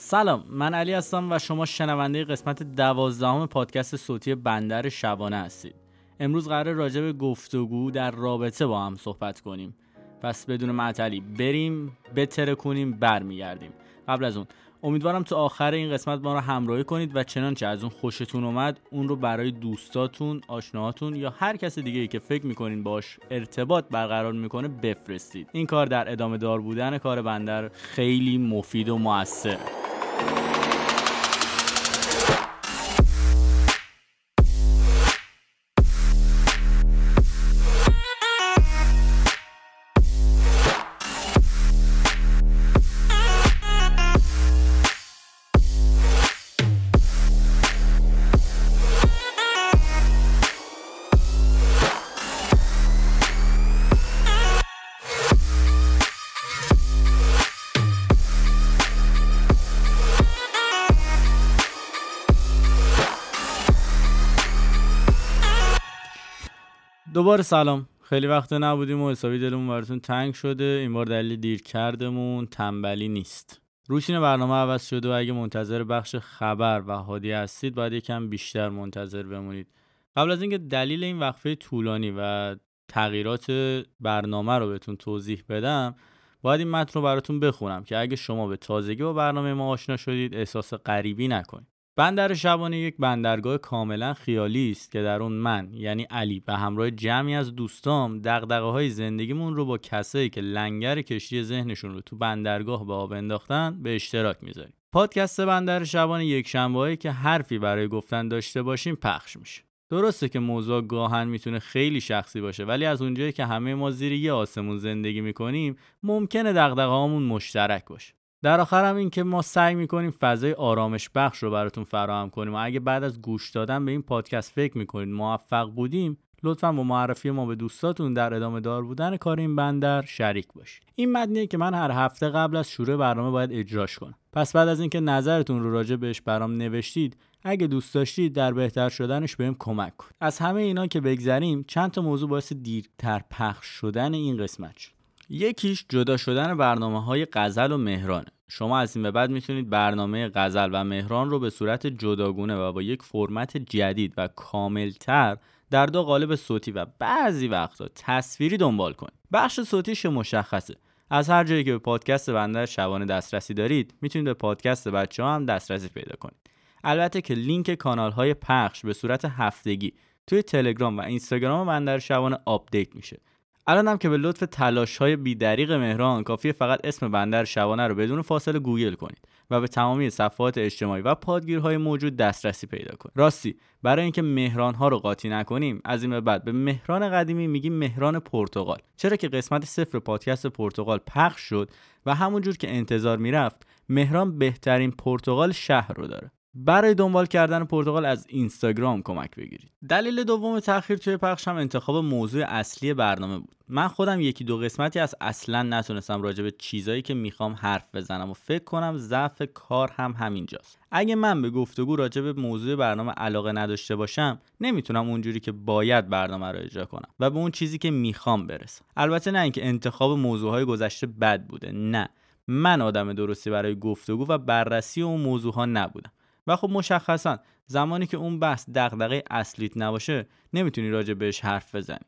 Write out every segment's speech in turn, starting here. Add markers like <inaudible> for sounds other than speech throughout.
سلام من علی هستم و شما شنونده قسمت دوازدهم پادکست صوتی بندر شبانه هستید. امروز قرار راجع به گفتگو در رابطه با هم صحبت کنیم. پس بدون معطلی بریم بتره کنیم برمیگردیم. قبل از اون امیدوارم تو آخر این قسمت ما رو همراهی کنید و چنانچه از اون خوشتون اومد اون رو برای دوستاتون آشناهاتون یا هر کس دیگه ای که فکر می‌کنین باش ارتباط برقرار می‌کنه بفرستید. این کار در ادامه دار بودن کار بندر خیلی مفید و موثر. دوباره سلام. خیلی وقت نبودیم و حسابی دلمون براتون تنگ شده. این بار دلیل دیر کردمون تنبلی نیست. روشین برنامه عوض شده و اگه منتظر بخش خبر و هادی هستید باید یکم بیشتر منتظر بمونید. قبل از اینکه دلیل این وقفه طولانی و تغییرات برنامه رو بهتون توضیح بدم باید این متن رو براتون بخونم که اگه شما به تازگی با برنامه ما آشنا شدید احساس غریبی نکنید. بندر شبانه یک بندرگاه کاملا خیالی است که در اون من یعنی علی به همراه جمعی از دوستام دغدغه های زندگیمون رو با کسایی که لنگر کشتی ذهنشون رو تو بندرگاه به آب انداختن به اشتراک می‌ذاریم. پادکست بندر شبانه یک شنبه که حرفی برای گفتن داشته باشیم پخش میشه. درسته که موضوع گاهن می‌تونه خیلی شخصی باشه ولی از اونجایی که همه ما زیر یه آسمون زندگی می‌کنیم ممکنه دغدغه مشترک باشه. در آخر هم این که ما سعی می‌کنیم فضای آرامش بخش رو براتون فراهم کنیم. و اگه بعد از گوش دادن به این پادکست فکر می‌کنید موفق بودیم لطفا با معرفی ما به دوستاتون در ادامه دار بودن کار این بندر شریک باشید. این متنیه که من هر هفته قبل از شروع برنامه باید اجراش کنم. پس بعد از اینکه نظرتون رو راجع بهش برام نوشتید اگه دوست داشتید در بهتر شدنش بهم کمک کنید. از همه اینا که بگذریم چند تا موضوع باعث دیرتر پخش شدن این قسمت شد. یکیش جدا شدن برنامه های غزل و مهرانه شما از این به بعد می‌تونید برنامه غزل و مهران رو به صورت جداگونه و با یک فرمت جدید و کاملتر در دو قالب صوتی و بعضی وقتا تصویری دنبال کنید. بخش صوتیش مشخصه. از هر جایی که به پادکست بندر شبانه دسترسی دارید می‌تونید به پادکست بچه هم دسترسی پیدا کنید. البته که لینک کانال های پخش به صورت هفتگی توی تلگرام و اینستاگرام بندر شبانه update میشه. الان که به لطف تلاش های بی‌دریغ مهران کافی فقط اسم بندر شبانه رو بدون فاصله گوگل کنید و به تمامی صفحات اجتماعی و پادگیرهای موجود دسترسی پیدا کنید. راستی برای اینکه مهران ها رو قاطی نکنیم از این به بعد به مهران قدیمی میگیم مهران پرتغال. چرا که قسمت صفر پادکست پرتغال پخش شد و همونجور که انتظار می‌رفت مهران بهترین پرتغال شهر رو داره. برای دنبال کردن پرتغال از اینستاگرام کمک بگیرید. دلیل دوم تاخیر توی پخش هم انتخاب موضوع اصلی برنامه بود. من خودم یکی دو قسمتی از اصلا نتونستم راجع به چیزایی که می‌خوام حرف بزنم و فکر کنم ضعف کار هم همینجاست. اگه من به گفتگو راجع به موضوع برنامه علاقه نداشته باشم نمی‌تونم اونجوری که باید برنامه رو اجرا کنم و به اون چیزی که می‌خوام برسم. البته نه اینکه انتخاب موضوعهای گذشته بد بوده نه. من آدم درستی برای گفتگو و بررسی اون موضوع ها نبودم. و خب مشخصا زمانی که اون بحث دغدغه اصلیت نباشه نمی‌تونی راجع بهش حرف بزنی.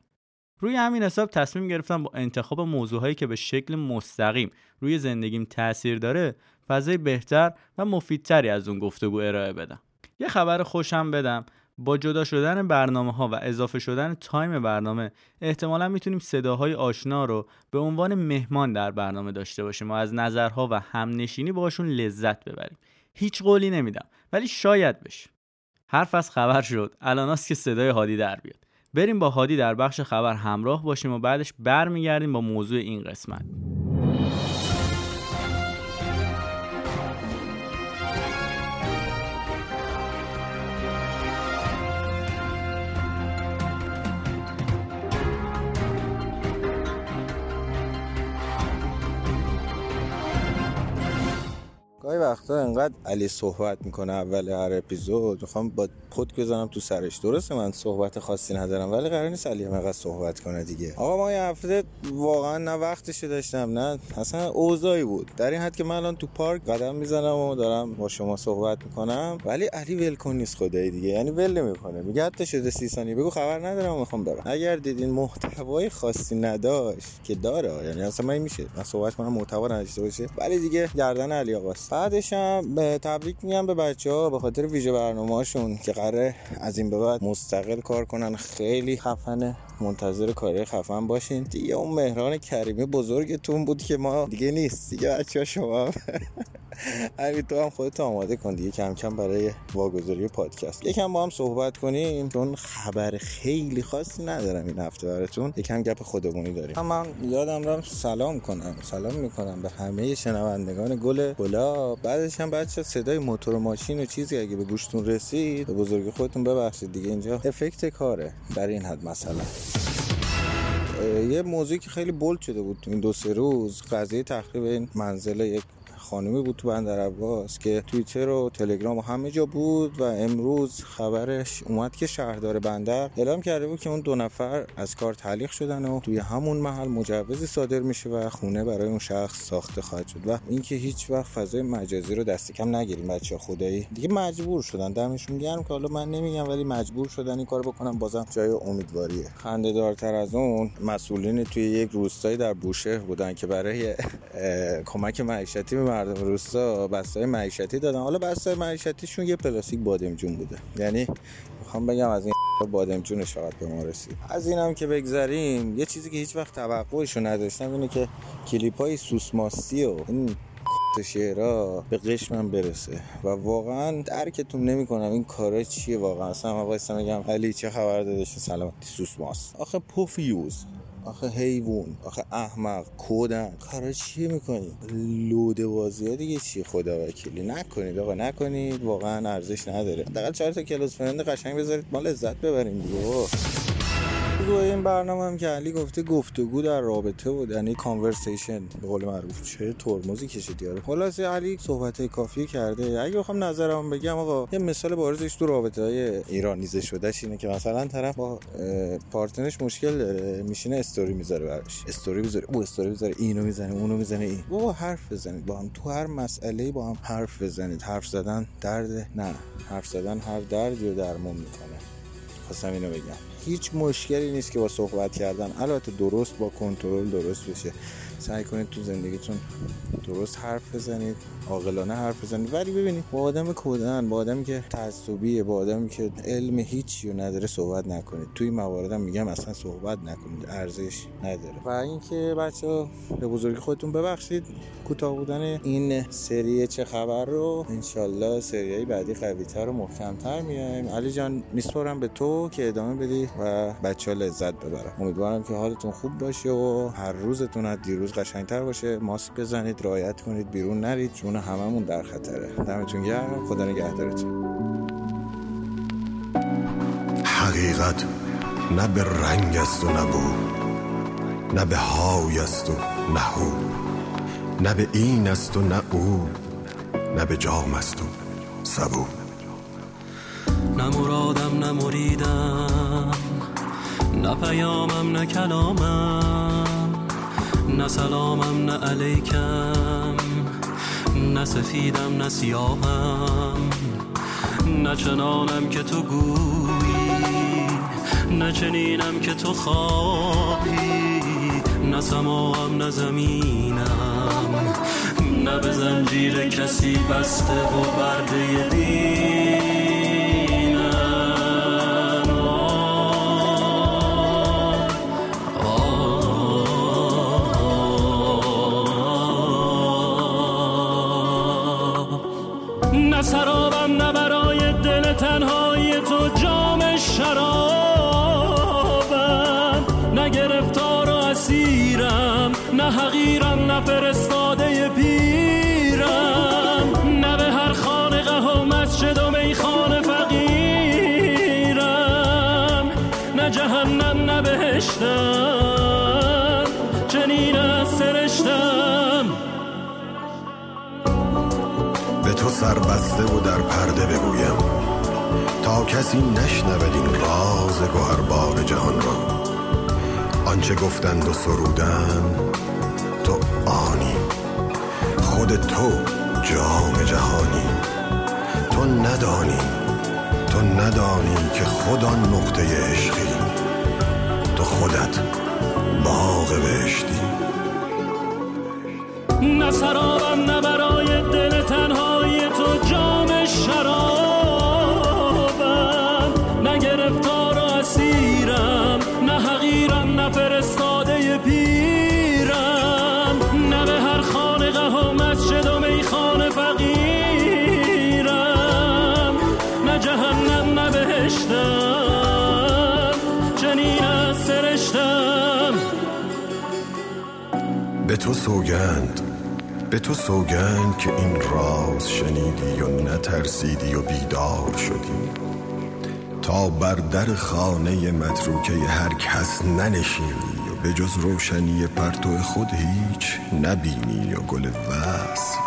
روی همین حساب تصمیم گرفتم با انتخاب موضوعهایی که به شکل مستقیم روی زندگیم تاثیر داره فضای بهتر و مفیدتری از اون گفتگو ارائه بدم. یه خبر خوشم بدم با جدا شدن برنامه ها و اضافه شدن تایم برنامه احتمالا می‌تونیم صداهای آشنا رو به عنوان مهمان در برنامه داشته باشیم و از نظرها و همنشینی باشون لذت ببریم. هیچ قولی نمیدم ولی شاید بشه. حرف از خبر شد. الاناست که صدای هادی در بیاد. بریم با هادی در بخش خبر همراه باشیم و بعدش برمیگردیم با موضوع این قسمت. وقتا انقدر علی صحبت می‌کنه اول هر اپیزود می‌خوام با پد بزنم تو سرش. درسته من صحبت خاصی ندارم ولی قرار نیست علی هم صحبت کنه دیگه. آقا ما یه هفته واقعا نه وقتشو داشتم نه اصلا اوضاعی بود. در این حد که من الان تو پارک قدم می‌زنم و دارم با شما صحبت می‌کنم. ولی علی ولکن نیست خدای دیگه یعنی ول نمی‌کنه. میگه حتی شده سی ثانیه. بگو خبر ندارم می‌خوام برم. اگر دیدین محتوای خاصی نداشت که داره یعنی اصلا من میشه. من صحبت کنم محتوا نداشته باشه. ولی دیگه گردن علی آقاست. بعدش هم تبریک میگم به بچه ها به خاطر ویژه برنامه‌هاشون که قراره از این به بعد مستقل کار کنن. خیلی خفنه. منتظر کاری خفن باشین. دیگه اون مهران کریمی بزرگتون بود که ما دیگه نیست. دیگه بچه شما همین <laughs> تو هم خودت آماده کن دیگه کم کم برای واگذاری پادکست. یکم با هم صحبت کنیم. چون خبر خیلی خاصی ندارم این هفته براتون. یکم گپ خودمونی داریم. من یادم رم سلام کنم. سلام می‌کنم به همه شنوندگان گل گلا بعدش هم بچه صدای موتور ماشین و چیزی اگه به گوشتون رسید به بزرگی خودتون ببخشید دیگه اینجا افکت کاره. در این حد مثلا. یه موضوعی که خیلی بولد شده بود این دو سه روز قضیه تخریب این منزل یک خانمی بود تو بندر عباس که توییتر و تلگرام و همه جا بود و امروز خبرش اومد که شهردار بندر اعلام کرده بود که اون دو نفر از کار تعلیق شدن و توی همون محل مجوزی صادر میشه و خونه برای اون شخص ساخته خواهد شد و اینکه هیچ وقت فضای مجازی رو دست کم نگیریم بچه خدایی. دیگه مجبور شدن. دمشون گرم که حالا من نمیگم ولی مجبور شدن این کار بکنم بازم جای امیدواریه. خنده دارتر از اون مسئولین توی یک روستایی در بوشهر بودن که برای کمک معیشتی به مردم روستا بستای معیشتی دادن. حالا بستای معیشتیشون یه پلاستیک بادمجون بوده. یعنی می‌خوام بگم از این بادمجونش فقط به ما رسید. از اینم که بگذریم یه چیزی که هیچ وقت توقعشو نداشتم اینه که کلیپ های سوسماستی و این <laughs> شعرها به قشمم برسه. و واقعا درکتون نمی‌کنم این کارا چیه واقعا. اصلا من وایسا میگم علی چه خبر دادش سلامتی سوسماس آخه پوفیوز. آخه حیوان آخه احمق کودن. کارا چیه می‌کنی؟ لوده بازی دیگه چی؟ خدا وکیلی. نکنید آقا نکنید. واقعا ارزش نداره. حداقل چهار تا کلاس فرند قشنگ بذارید. ما لذت ببریم دیگه. موضوع این برنامه هم که علی گفته گفتگو در رابطه بود یعنی کانورسیشن به قول معروف چه ترمزی کشید یاره خلاصه علی صحبت کافی کرده. اگه بخوام نظرم بگم آقا یه مثال بارزش تو رابطه های ایرانیزه شدهش اینه که مثلا طرف با پارتنرش مشکل داره میشینه استوری می‌ذاره براش. استوری می‌ذاره. او استوری می‌ذاره. اینو می‌زنه اونو می‌زنه. این. بابا حرف بزنید. با هم تو هر مسئله با هم حرف بزنید. حرف زدن درد نه. حرف زدن هر دردی رو درمون می‌کنه. خواستم اینو بگم. هیچ مشکلی نیست که با صحبت کردن. البته درست با کنترل درست بشه. سعی کنید تو زندگیتون درست حرف بزنید عاقلانه حرف بزنید. ولی ببینید با آدم کودن با آدمی که تعصبیه با آدمی که علم هیچی رو نداره صحبت نکنید. توی مواردم میگم اصلا صحبت نکنید ارزش نداره. و اینکه بچه به بزرگی خودتون ببخشید کوتاه بودن این سری چه خبر رو انشالله سریای بعدی قویتر و محکمتر میایم علی جان میسپارم به تو که ادامه بدی و بچه ها لذت ببرم امیدوارم که حالتون خوب باشه و هر روزتون از دیروز قشنگتر باشه. ماسک بزنید رعایت کنید بیرون نرید. چون هممون در خطره. دمتون گرم. خدا نگهدارتون. حقیقت نه به رنگ است و نه نه به های است و نه هو. نه به این است و نه او. نه به جام است و سبو. نه مرادم نه مریدم. نه پیامم نه کلامم. نه سلامم نه علیکم نه سفیدم نه سیاهم. نه چنانم که تو گویی نه چنینم که تو خواهی. نه سماهم نه زمینم. نه به زنجیر کسی بسته و برده فرستاده پیرم نه به هر خانقه و مسجد و میخانه فقیرم نه جهنم نه بهشتم چنین از سرشتم. به تو سربسته و در پرده بگویم تا کسی نشنود این راز گوهربار جهان را. آنچه گفتند و سرودن خود تو جام جهانی. تو ندانی تو ندانی که خود نقطه عشقی. تو خودت باغ بهشتی. نه سرابم نه تو سوگند به تو سوگند که این راز شنیدی و نترسیدی و بیدار شدی. تا بر در خانه متروکه هر کس ننشینی و به جز روشنی پرتو خود هیچ نبینی و گل وصل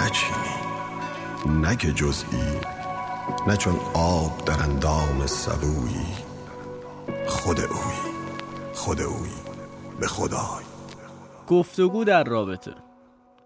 نچینی. نه که جزئی نه چون آب در اندام سبویی خود اویی خود اویی به خدای. گفتگو در رابطه.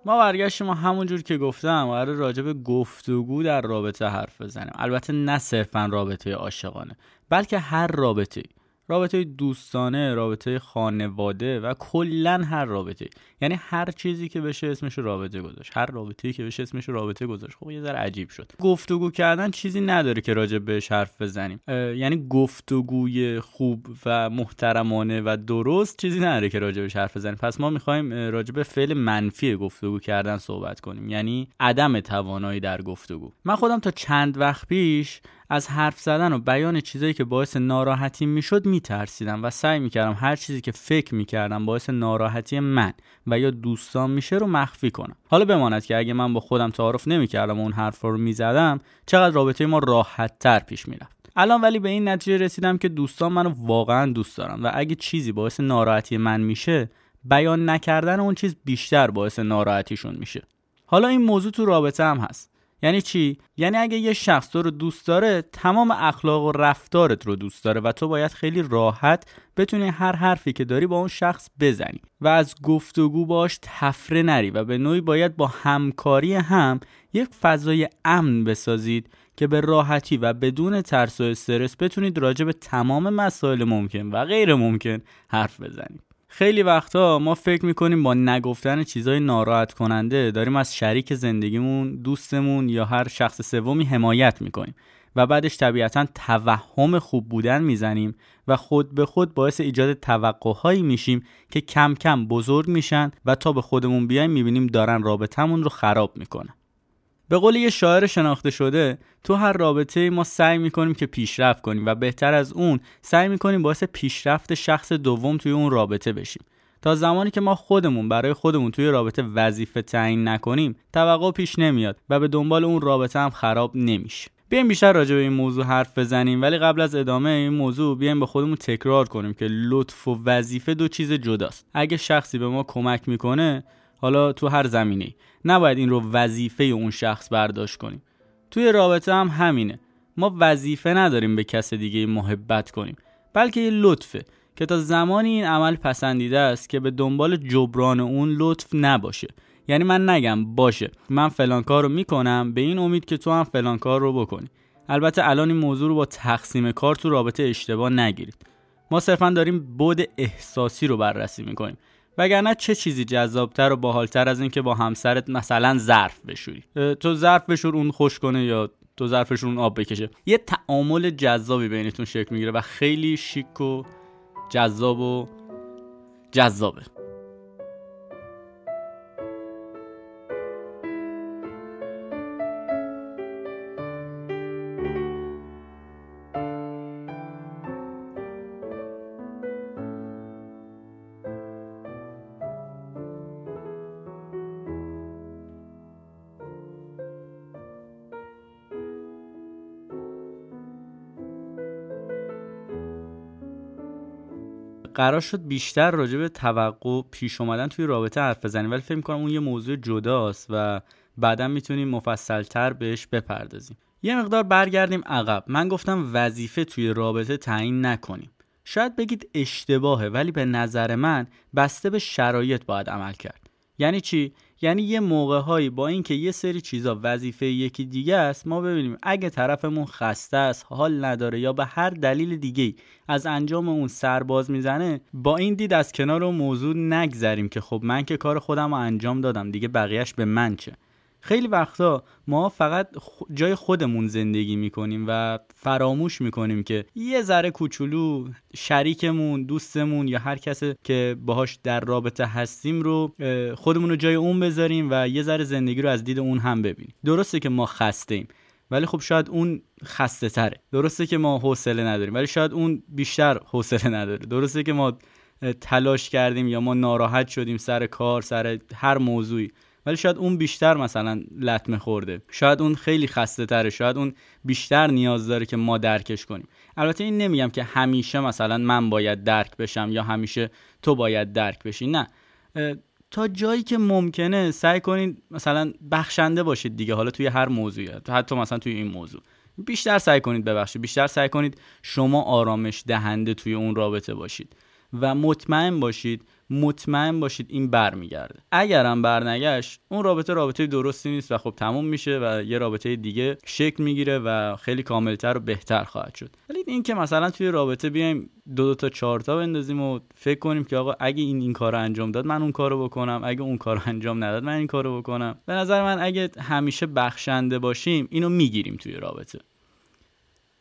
ما برگشتیم ما همونجور که گفتم قرار راجع به گفتگو در رابطه حرف بزنیم. البته نه صرفا رابطه عاشقانه بلکه هر رابطه رابطه دوستانه رابطه خانواده و کلا هر رابطه یعنی هر چیزی که بشه اسمش رابطه گذاشت. هر رابطه‌ای که بشه اسمش رابطه گذاشت. خب یه ذره عجیب شد. گفتگو کردن چیزی نداره که راجع بهش حرف بزنیم. یعنی گفتگوی خوب و محترمانه و درست چیزی نداره که راجع بهش حرف بزنیم. پس ما می‌خوایم راجع به فعل منفی گفتگو کردن صحبت کنیم. یعنی عدم توانایی در گفتگو. من خودم تا چند وقت پیش از حرف زدن و بیان چیزایی که باعث ناراحتی می‌شد میترسیدم و سعی می‌کردم هر چیزی که فکر می‌کردم باعث ناراحتی من و یا دوستان میشه رو مخفی کنم. حالا بماند که اگه من با خودم تعارف نمی‌کردم و اون حرف رو می‌زدم چقدر رابطه ما راحت تر پیش می‌رفت. الان ولی به این نتیجه رسیدم که دوستان منو واقعا دوست دارم و اگه چیزی باعث ناراحتی من میشه بیان نکردن اون چیز بیشتر باعث ناراحتیشون میشه. حالا این موضوع تو رابطه هم هست. یعنی چی؟ یعنی اگه یه شخص تو رو دوست داره تمام اخلاق و رفتارت رو دوست داره و تو باید خیلی راحت بتونی هر حرفی که داری با اون شخص بزنی و از گفتگو باش تفره نری و به نوعی باید با همکاری هم یک فضای امن بسازید که به راحتی و بدون ترس و استرس بتونید راجع به تمام مسائل ممکن و غیر ممکن حرف بزنید. خیلی وقتا ما فکر می‌کنیم با نگفتن چیزای ناراحت کننده داریم از شریک زندگیمون دوستمون یا هر شخص سومی حمایت می‌کنیم و بعدش طبیعتا توهم خوب بودن می‌زنیم و خود به خود باعث ایجاد توقعهایی میشیم که کم کم بزرگ میشن و تا به خودمون بیایم می‌بینیم دارن رابطمون رو خراب می‌کنن. به قول یه شاعر شناخته شده تو هر رابطه ما سعی می‌کنیم که پیشرفت کنیم و بهتر از اون سعی می‌کنیم باعث پیشرفت شخص دوم توی اون رابطه بشیم. تا زمانی که ما خودمون برای خودمون توی رابطه وظیفه تعیین نکنیم توقع پیش نمیاد و به دنبال اون رابطه هم خراب نمیشه. بیایم بیشتر راجع به این موضوع حرف بزنیم ولی قبل از ادامه این موضوع بیایم به خودمون تکرار کنیم که لطف و وظیفه دو چیز جداست. اگه شخصی به ما کمک می‌کنه حالا تو هر زمینه نباید این رو وظیفه اون شخص برداشت کنیم. توی رابطه هم همینه. ما وظیفه نداریم به کس دیگه محبت کنیم. بلکه یه لطفه که تا زمانی این عمل پسندیده است که به دنبال جبران اون لطف نباشه. یعنی من نگم باشه. من فلان کار رو می‌کنم به این امید که تو هم فلان کار رو بکنی. البته الان این موضوع رو با تقسیم کار تو رابطه اشتباه نگیرید. ما صرفا داریم بود احساسی رو بررسی می‌کنیم. وگرنه چه چیزی جذابتر و باحالتر از اینکه با همسرت مثلا ظرف بشوری؟ تو ظرف بشور اون خوش کنه یا تو ظرفشون اون آب بکشه؟ یه تعامل جذابی بینتون شکل می‌گیره و خیلی شیک و جذاب و جذابه. قرار شد بیشتر راجع به توقع پیش اومدن توی رابطه حرف بزنیم ولی فکر می‌کنم اون یه موضوع جداست و بعدا می‌تونیم مفصلتر بهش بپردازیم. یه مقدار برگردیم عقب. من گفتم وظیفه توی رابطه تعیین نکنیم. شاید بگید اشتباهه ولی به نظر من بسته به شرایط باید عمل کرد. یعنی چی؟ یعنی یه موقع هایی با اینکه یه سری چیزا وظیفه یکی دیگه است ما ببینیم اگه طرفمون خسته است حال نداره یا به هر دلیل دیگه از انجام اون سرباز می‌زنه با این دید از کنار اون موضوع نگذریم که خب من که کار خودم رو انجام دادم دیگه بقیهش به من چه؟ خیلی وقتا ما فقط جای خودمون زندگی می‌کنیم و فراموش می‌کنیم که یه ذره کوچولو شریکمون دوستمون یا هر کسی که باهاش در رابطه هستیم رو خودمون رو جای اون بذاریم و یه ذره زندگی رو از دید اون هم ببینیم. درسته که ما خسته ایم ولی خب شاید اون خسته تره درسته که ما حوصله نداریم ولی شاید اون بیشتر حوصله نداره. درسته که ما تلاش کردیم یا ما ناراحت شدیم سر کار سر هر موضوعی. ولی شاید اون بیشتر مثلا لطمه خورده شاید اون خیلی خسته تره. شاید اون بیشتر نیاز داره که ما درکش کنیم. البته این نمیگم که همیشه مثلا من باید درک بشم یا همیشه تو باید درک بشی. نه. تا جایی که ممکنه سعی کنید مثلا بخشنده باشید دیگه. حالا توی هر موضوعی. حتی مثلا توی این موضوع. بیشتر سعی کنید ببخشید. بیشتر سعی کنید شما آرامش دهنده توی اون رابطه باشید. و مطمئن باشید مطمئن باشید این برمیگرده. اگرم برنگشت اون رابطه رابطه درستی نیست و خب تموم میشه و یه رابطه دیگه شکل می‌گیره و خیلی کاملتر و بهتر خواهد شد. ولی این که مثلا توی رابطه بیایم دو دو تا چهار تا بندازیم و فکر کنیم که آقا اگه این این کار انجام داد من اون کارو بکنم اگه اون کار انجام نداد من این کارو بکنم. به نظر من اگه همیشه بخشنده باشیم اینو می‌گیریم توی رابطه.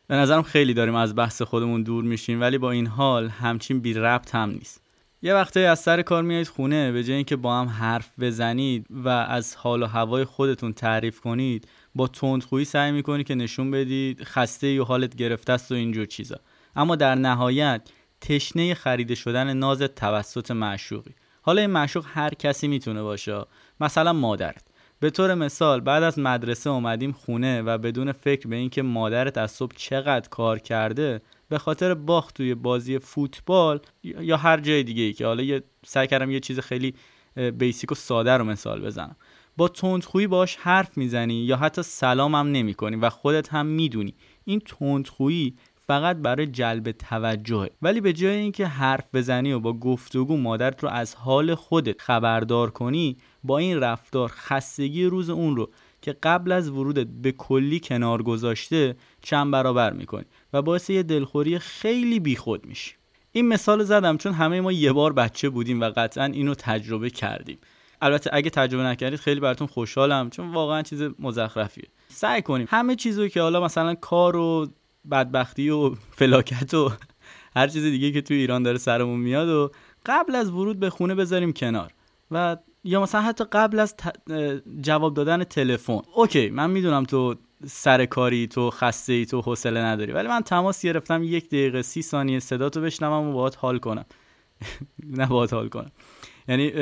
به نظرم خیلی داریم از بحث خودمون دور میشیم ولی با این حال همچین بی ربط هم نیست. یه وقتی از سر کار میایید خونه به جای اینکه با هم حرف بزنید و از حال و هوای خودتون تعریف کنید با تندخویی سعی می‌کنید که نشون بدید خسته و حالت گرفته است و اینجور چیزا. اما در نهایت تشنه خریده شدن ناز توسط معشوقی. حالا این معشوق هر کسی می‌تونه باشه. مثلا مادرت. به طور مثال بعد از مدرسه اومدیم خونه و بدون فکر به اینکه مادرت از صبح چقدر کار کرده به خاطر باخت توی بازی فوتبال یا هر جای دیگه ای که حالا یه سعی کردم یه چیز خیلی بیسیک و ساده رو مثال بزنم. با تندخویی باش حرف می‌زنی یا حتی سلام هم نمی کنی و خودت هم می‌دونی. این تندخویی فقط برای جلب توجهه. ولی به جای اینکه حرف بزنی و با گفتگو مادرت رو از حال خودت خبردار کنی با این رفتار خستگی روز اون رو که قبل از ورودت به کلی کنار گذاشته چند برابر می‌کنی. و باعث یه دلخوری خیلی بیخود میشی. این مثال زدم چون همه ما یه بار بچه بودیم و قطعا اینو تجربه کردیم. البته اگه تجربه نکردید خیلی براتون خوشحالم چون واقعا چیز مزخرفیه. سعی کنیم. همه چیزو که حالا مثلا کار و بدبختی و فلاکت و هر چیز دیگه که توی ایران داره سرمون میاد و قبل از ورود به خونه بذاریم کنار. و یا مثلا حتی قبل از جواب دادن تلفن. اوکی من می‌دونم تو سر کاری تو خسته ای تو حوصله نداری. ولی من تماس گرفتم یک دقیقه سی ثانیه صدا تو بشنوم و باهات حال کنم. <laughs> نه باهات حال کنم. یعنی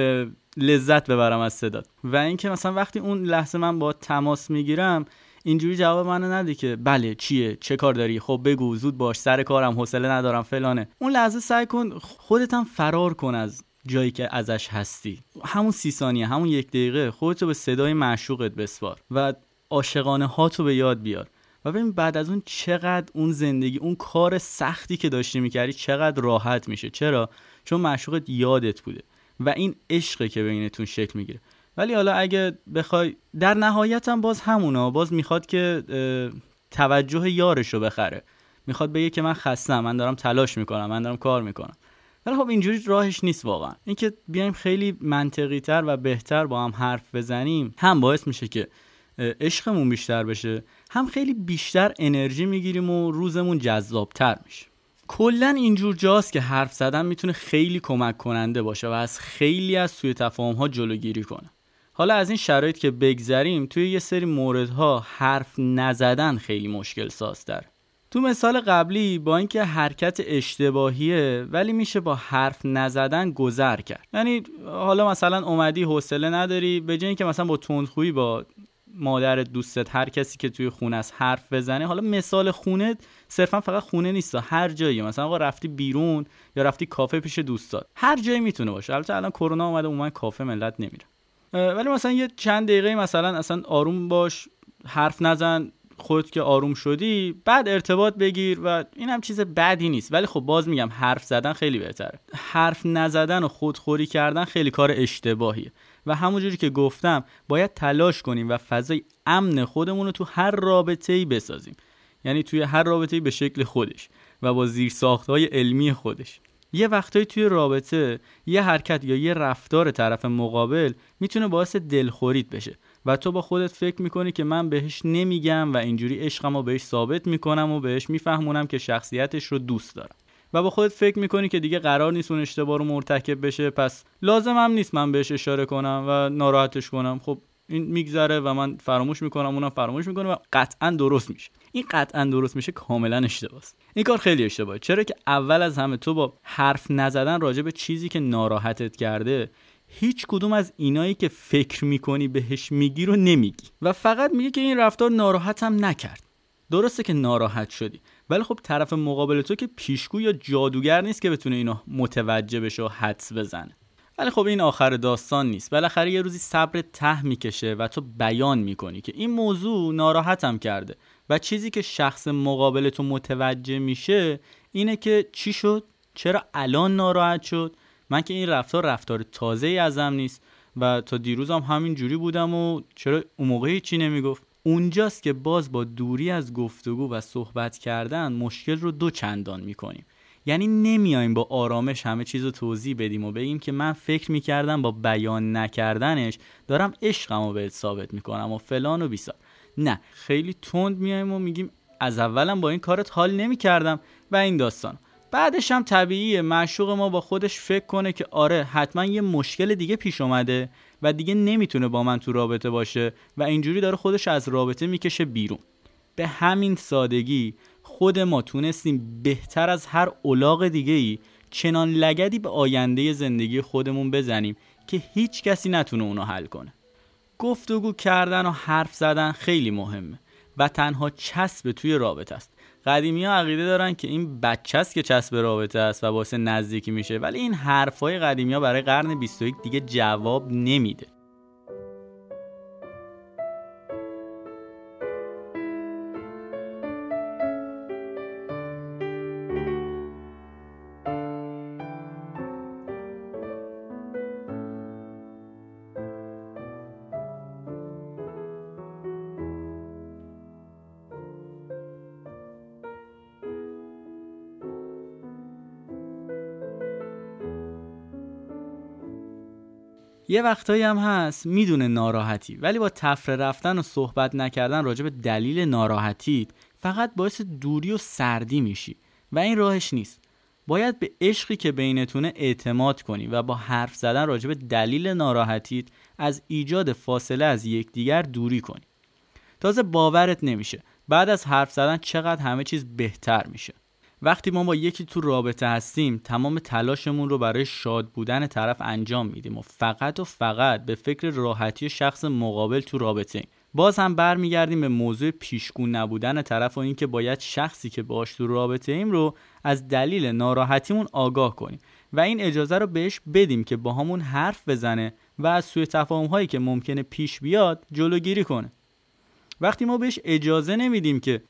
لذت ببرم از صدات و اینکه مثلا وقتی اون لحظه من با تماس می‌گیرم اینجوری جواب منو نده که بله چیه؟ چه کار داری؟ خب بگو زود باش سر کارم حوصله ندارم فلانه. اون لحظه سعی کن خودت هم فرار کن از جایی که ازش هستی. همون سی ثانیه همون یک دقیقه خودتو به صدای معشوقت بسپار. و عاشقانه هاتو به یاد بیار. و ببین بعد از اون چقدر اون زندگی اون کار سختی که داشتی می‌کردی چقدر راحت میشه. چرا؟ چون معشوقت یادت بوده و این عشقه که بینتون شکل می‌گیره. ولی حالا اگه بخوای در نهایت هم باز همونا باز می‌خواد که توجه یارش رو بخره. می‌خواد بگه که من خستم من دارم تلاش می‌کنم من دارم کار می‌کنم. ولی خب اینجوری راهش نیست واقعا. اینکه بیایم خیلی منطقی تر و بهتر با هم حرف بزنیم هم باعث میشه که عشقمون بیشتر بشه هم خیلی بیشتر انرژی می‌گیریم و روزمون جذابتر میشه. کلا اینجور جاست که حرف زدن می‌تونه خیلی کمک کننده باشه و از خیلی از سوی تفاهم ها جلوگیری کنه. حالا از این شرایط که بگذریم توی یه سری موردها حرف نزدن خیلی مشکل سازتر تو مثال قبلی با اینکه حرکت اشتباهیه ولی میشه با حرف نزدن گذر کرد. یعنی حالا مثلا اومدی حوصله نداری به جای اینکه مثلا با تندخویی با مادر دوستت هر کسی که توی خونه است حرف بزنه. حالا مثال خونه صرفا فقط خونه نیست هر جایی. مثلا آقا رفتی بیرون یا رفتی کافه پیش دوستات. هر جایی می‌تونه باشه. البته الان کرونا اومده من کافه ملت نمیره. ولی مثلا یه چند دقیقه مثلا اصلا آروم باش حرف نزن. خود که آروم شدی بعد ارتباط بگیر و این هم چیز بدی نیست. ولی خب باز میگم حرف زدن خیلی بهتره. حرف نزدن و خودخوری کردن خیلی کار اشتباهیه و همونجوری که گفتم باید تلاش کنیم و فضای امن خودمون رو تو هر رابطه ای بسازیم. یعنی توی هر رابطه ای به شکل خودش و با زیر های علمی خودش. یه وقتایی توی رابطه یه حرکت یا یه رفتار طرف مقابل می‌تونه باعث دلخورید بشه. و تو با خودت فکر می‌کنی که من بهش نمیگم و اینجوری عشقم رو بهش ثابت می‌کنم و بهش میفهمونم که شخصیتش رو دوست دارم. و با خودت فکر می‌کنی که دیگه قرار نیست اون اشتباه رو مرتکب بشه پس لازم هم نیست من بهش اشاره کنم و ناراحتش کنم. خب این میگذره و من فراموش می‌کنم اونم فراموش می‌کنه و قطعا درست میشه. این قطعا درست میشه کاملا اشتباهه. این کار خیلی اشتباهه. چرا که اول از همه تو با حرف نزدن راجع به چیزی که ناراحتت کرده هیچ کدوم از اینایی که فکر می‌کنی بهش میگی رو نمیگی. و فقط میگی که این رفتار ناراحتم نکرد. درسته که ناراحت شدی ولی خب طرف مقابل تو که پیشگو یا جادوگر نیست که بتونه اینو متوجه بشه و حدس بزنه. ولی خب این آخر داستان نیست. بالاخره یه روزی صبر ته می‌کشه و تو بیان می‌کنی که این موضوع ناراحتم کرده. و چیزی که شخص مقابل تو متوجه میشه اینه که چی شد؟ چرا الان ناراحت شد؟ من که این رفتار رفتار تازه ای ازم نیست و تا دیروزم هم همین جوری بودم و چرا اون موقع چی نمی‌گفت. اونجاست که باز با دوری از گفتگو و صحبت کردن مشکل رو دو چندان می‌کنیم. یعنی نمیایم با آرامش همه چیز رو توضیح بدیم و بگیم که من فکر می‌کردم با بیان نکردنش دارم عشقم رو بهت ثابت می‌کنم و فلان و بیسار. نه خیلی تند میایم و میگیم از اولم با این کارت حال نمی‌کردم و این داستان. بعدش هم طبیعیه. معشوق ما با خودش فکر کنه که آره حتما یه مشکل دیگه پیش اومده و دیگه نمی‌تونه با من تو رابطه باشه و اینجوری داره خودش از رابطه می‌کشه بیرون. به همین سادگی خود ما تونستیم بهتر از هر اولاغ دیگه ای چنان لگدی به آینده زندگی خودمون بزنیم که هیچ کسی نتونه اونو حل کنه. گفتگو کردن و حرف زدن خیلی مهمه و تنها چسب توی رابطه است. قدیمی ها عقیده دارن که این بچه است که چسب رابطه است و باعث نزدیکی میشه. ولی این حرفای قدیمی ها برای قرن 21 دیگه جواب نمیده. یه وقتایی هم هست می‌دونه ناراحتی ولی با تفره رفتن و صحبت نکردن راجع به دلیل ناراحتیت فقط باعث دوری و سردی میشی. و این راهش نیست. باید به عشقی که بینتونه اعتماد کنی و با حرف زدن راجع به دلیل ناراحتیت از ایجاد فاصله از یکدیگر دوری کنی. تازه باورت نمیشه. بعد از حرف زدن چقدر همه چیز بهتر میشه. وقتی ما با یکی تو رابطه هستیم تمام تلاشمون رو برای شاد بودن طرف انجام میدیم و فقط و فقط به فکر راحتی شخص مقابل تو رابطه. باز هم برمیگردیم به موضوع پیشگون نبودن طرف و اینکه باید شخصی که باش تو رابطه ایم رو از دلیل ناراحتیمون آگاه کنیم و این اجازه رو بهش بدیم که با همون حرف بزنه و از سوی تفاهم هایی که ممکنه پیش بیاد جلوگیری کنه وقتی ما بهش اجازه نمیدیم که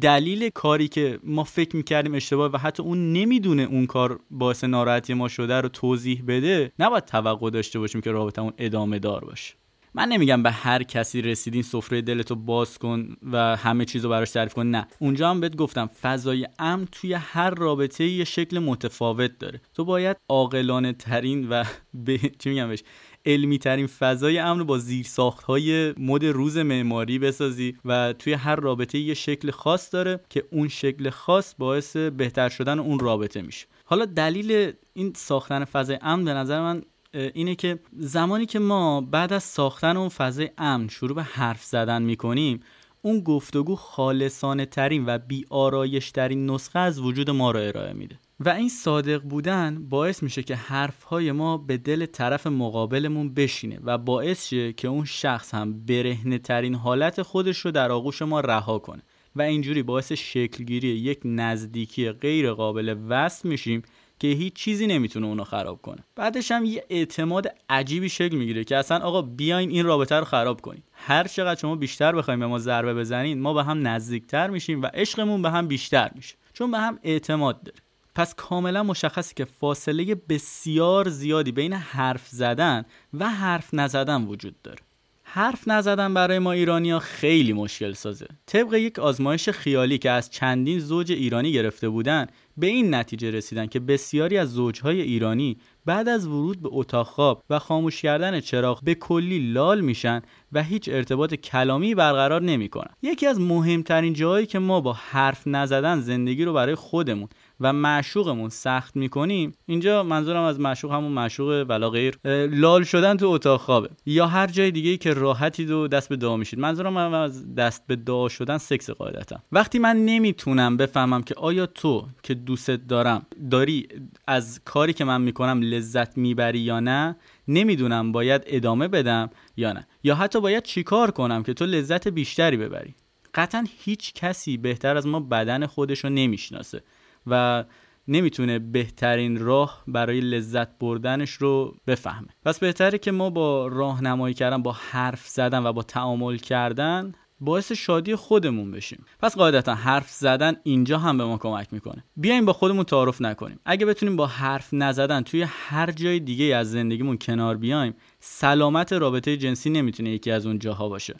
دلیل کاری که ما فکر می‌کردیم اشتباه و حتی اون نمی‌دونه اون کار باعث ناراحتی ما شده رو توضیح بده نباید توقع داشته باشیم که رابطمون ادامه دار باشه. من نمیگم به هر کسی رسیدین سفره دلتو باز کن و همه چیزو براش تعریف کن نه. اونجا هم بهت گفتم فضای امن توی هر رابطه یه شکل متفاوت داره. تو باید عاقلانه ترین و به چی میگم بهش؟ علمی ترین فضای امن با زیر ساخت های مد روز معماری بسازی و توی هر رابطه یه شکل خاص داره که اون شکل خاص باعث بهتر شدن اون رابطه میشه. حالا دلیل این ساختن فضای امن به نظر من اینه که زمانی که ما بعد از ساختن اون فضای امن شروع به حرف زدن می‌کنیم اون گفتگو خالصانه ترین و بی آرایش ترین نسخه از وجود ما رو ارائه میده. و این صادق بودن باعث میشه که حرفهای ما به دل طرف مقابلمون بشینه و باعث شه که اون شخص هم برهنه ترین حالت خودش رو در آغوش ما رها کنه. و اینجوری باعث شکلگیری یک نزدیکی غیر قابل وصل میشیم که هیچ چیزی نمی‌تونه اونو خراب کنه. بعدش هم یه اعتماد عجیبی شکل می‌گیره که اصلا آقا بیاین این رابطه رو خراب کنین هر چقدر شما بیشتر بخوایم به ما ضربه بزنین ما به هم نزدیکتر میشیم و عشقمون به هم بیشتر میشه. چون به هم اعتماد داره. پس کاملا مشخصی که فاصله بسیار زیادی بین حرف زدن و حرف نزدن وجود داره. حرف نزدن برای ما ایرانیا خیلی مشکل سازه. طبق یک آزمایش خیالی که از چندین زوج ایرانی گرفته بودن به این نتیجه رسیدن که بسیاری از زوجهای ایرانی بعد از ورود به اتاق خواب و خاموش کردن چراغ به کلی لال میشن و هیچ ارتباط کلامی برقرار نمی‌کنن. یکی از مهمترین جاهایی که ما با حرف نزدن زندگی رو برای خودمون و معشوقمون سخت می‌کنیم اینجا منظورم از معشوق همون معشوق ولا غیر لال شدن تو اتاق خوابه. یا هر جای دیگه که راحتی دو دست به دعا میشید. منظورم از دست به دعا شدن سکس قاعدتا. وقتی من نمی‌تونم بفهمم که آیا تو که دوستت دارم داری از کاری که من می‌کنم لذت می‌بری یا نه نمی‌دونم باید ادامه بدم یا نه. یا حتی باید چیکار کنم که تو لذت بیشتری ببری. قطعا هیچ کسی بهتر از ما بدن خودش رو نمی‌شناسه. و نمی‌تونه بهترین راه برای لذت بردنش رو بفهمه. پس بهتره که ما با راهنمایی کردن با حرف زدن و با تعامل کردن باعث شادی خودمون بشیم. پس قاعدتا حرف زدن اینجا هم به ما کمک می‌کنه. بیایم با خودمون تعارف نکنیم. اگه بتونیم با حرف نزدن توی هر جای دیگه از زندگیمون کنار بیایم سلامت رابطه جنسی نمی‌تونه یکی از اون جاها باشه.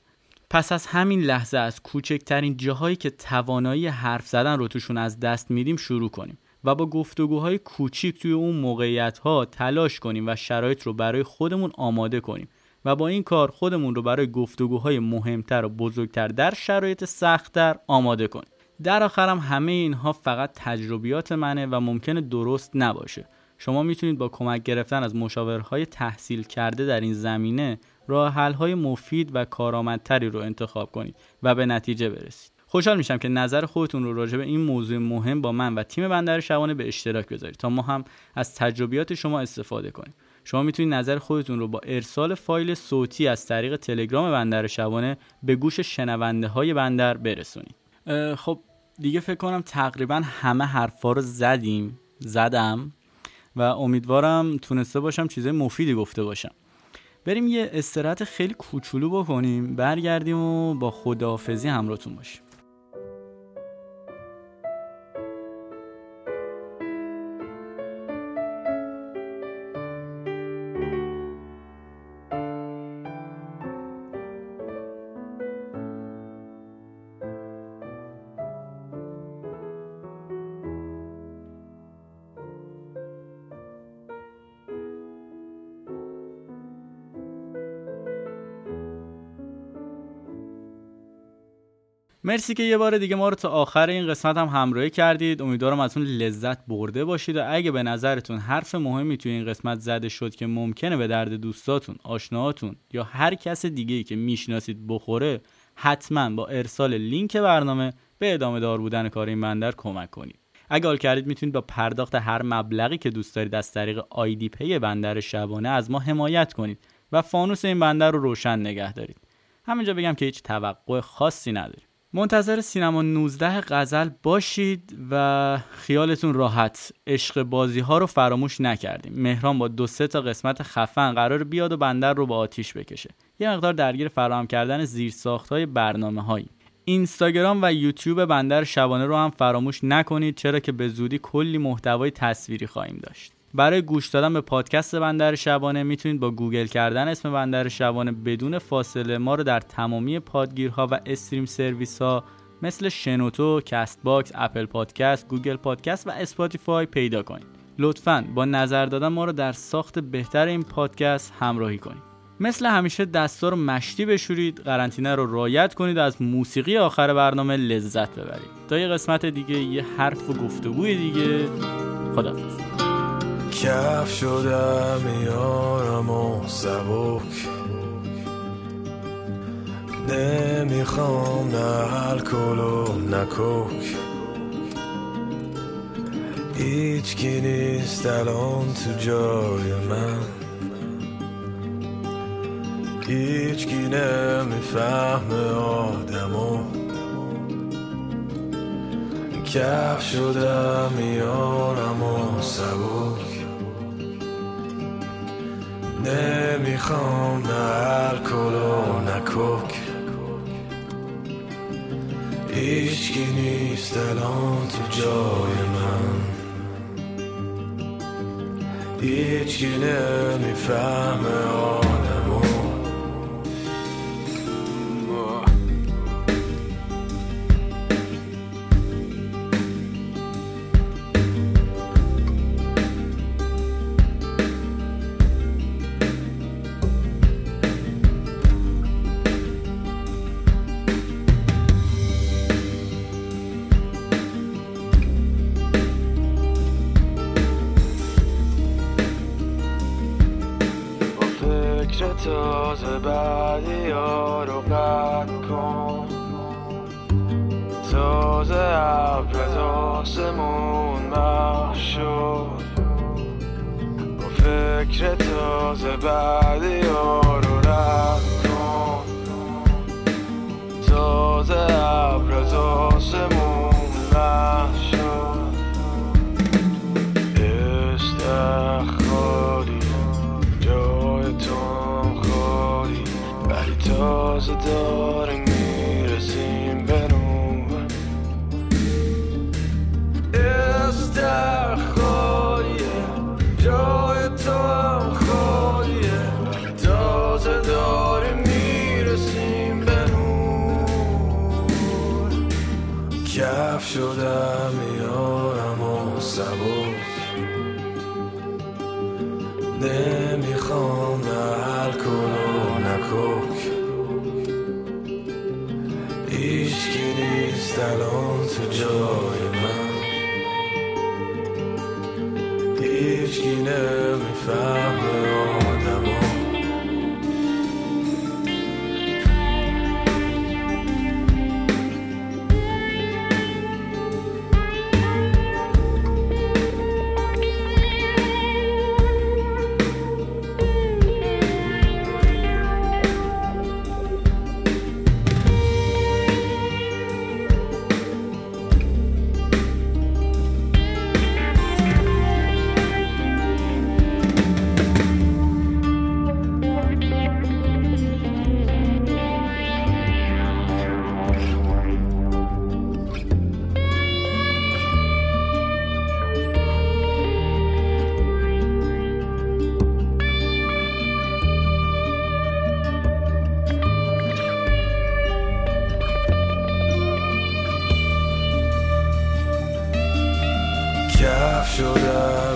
پس از همین لحظه از کوچکترین جاهایی که توانایی حرف زدن رو توشون از دست میدیم شروع کنیم و با گفتگوهای کوچیک توی اون موقعیت ها تلاش کنیم و شرایط رو برای خودمون آماده کنیم و با این کار خودمون رو برای گفتگوهای مهمتر و بزرگتر در شرایط سختتر آماده کنیم. در آخرم همه اینها فقط تجربیات منه و ممکنه درست نباشه. شما می‌تونید با کمک گرفتن از مشاورهای تحصیل کرده در این زمینه راه های مفید و کارآمدتری رو انتخاب کنید و به نتیجه برسید. خوشحال میشم که نظر خودتون رو راجع به این موضوع مهم با من و تیم بندر شبانه به اشتراک بذارید تا ما هم از تجربیات شما استفاده کنیم. شما می‌تونید نظر خودتون رو با ارسال فایل صوتی از طریق تلگرام بندر شبانه به گوش شنونده های بندر برسونید. خب دیگه فکر کنم تقریبا همه حرفا رو زدیم. زدم. و امیدوارم تونسته باشم چیزای مفیدی گفته باشم. بریم یه استراحت خیلی کوچولو بکنیم برگردیم و با خداحافظی همراهتون باشیم. مرسی که یه بار دیگه ما رو تا آخر این قسمت هم همراهی کردید. امیدوارم از اون لذت برده باشید و اگه به نظرتون حرف مهمی توی این قسمت زده شد که ممکنه به درد دوستاتون آشناهاتون یا هر کس دیگه که می‌شناسید بخوره حتما با ارسال لینک برنامه به ادامه دار بودن کار این بندر کمک کنید. اگه حال کردید می‌تونید با پرداخت هر مبلغی که دوست دارید از طریق آیدی پی بندر شبانه از ما حمایت کنید و فانوس این بندر رو روشن نگه دارید. همینجا بگم که هیچ توقع خاصی نداریم. منتظر سینما 19 غزل باشید و خیالتون راحت. عشق بازی ها رو فراموش نکردیم. مهران با دو سه تا قسمت خفن قرار بیاد و بندر رو با آتیش بکشه. یه مقدار درگیر فراهم کردن زیرساخت های برنامه هایی اینستاگرام و یوتیوب بندر شبانه رو هم فراموش نکنید چرا که به زودی کلی محتوای تصویری خواهیم داشت. برای گوش دادن به پادکست بندر شبانه می‌تونید با گوگل کردن اسم بندر شبانه بدون فاصله ما رو در تمامی پادگیرها و استریم سرویس ها مثل شنوتو، کست باکس، اپل پادکست، گوگل پادکست و اسپاتیفای پیدا کنید. لطفا با نظر دادن ما رو در ساخت بهتر این پادکست همراهی کنید. مثل همیشه دستا رو مشتی بشورید قرنطینه رو رعایت کنید و از موسیقی آخر برنامه لذت ببرید تا یه قسمت دیگه یه حرف و گفتگوی دیگه خدافظ کف شدم میارم و سبک. نمی‌خوام نه الکل و نه کوک. هیچکی نیست الان تو جای من. هیچکی نمی‌فهمه آدمو. کف شدم میارم و سبک. نمی‌خوام نه الکل و نه کوک. نیست الان تو جای من. هیچکی نمی‌فهمه آدمو فکر تازه بعدی ها رو قد کن. تازه ابر از آسمون بخش شد. با فکر تازه بعدی ها رو رد کن. تازه ابر از آسمون بخش تازه داریم می‌رسیم به نور استخاریه جای تو هم خالیه. تازه داریم می‌رسیم به نور کف شدم میارم و سبک. نمی‌خوام نه الکل و نه نیست الان تو جای من هیچکی نمی‌فهمه کف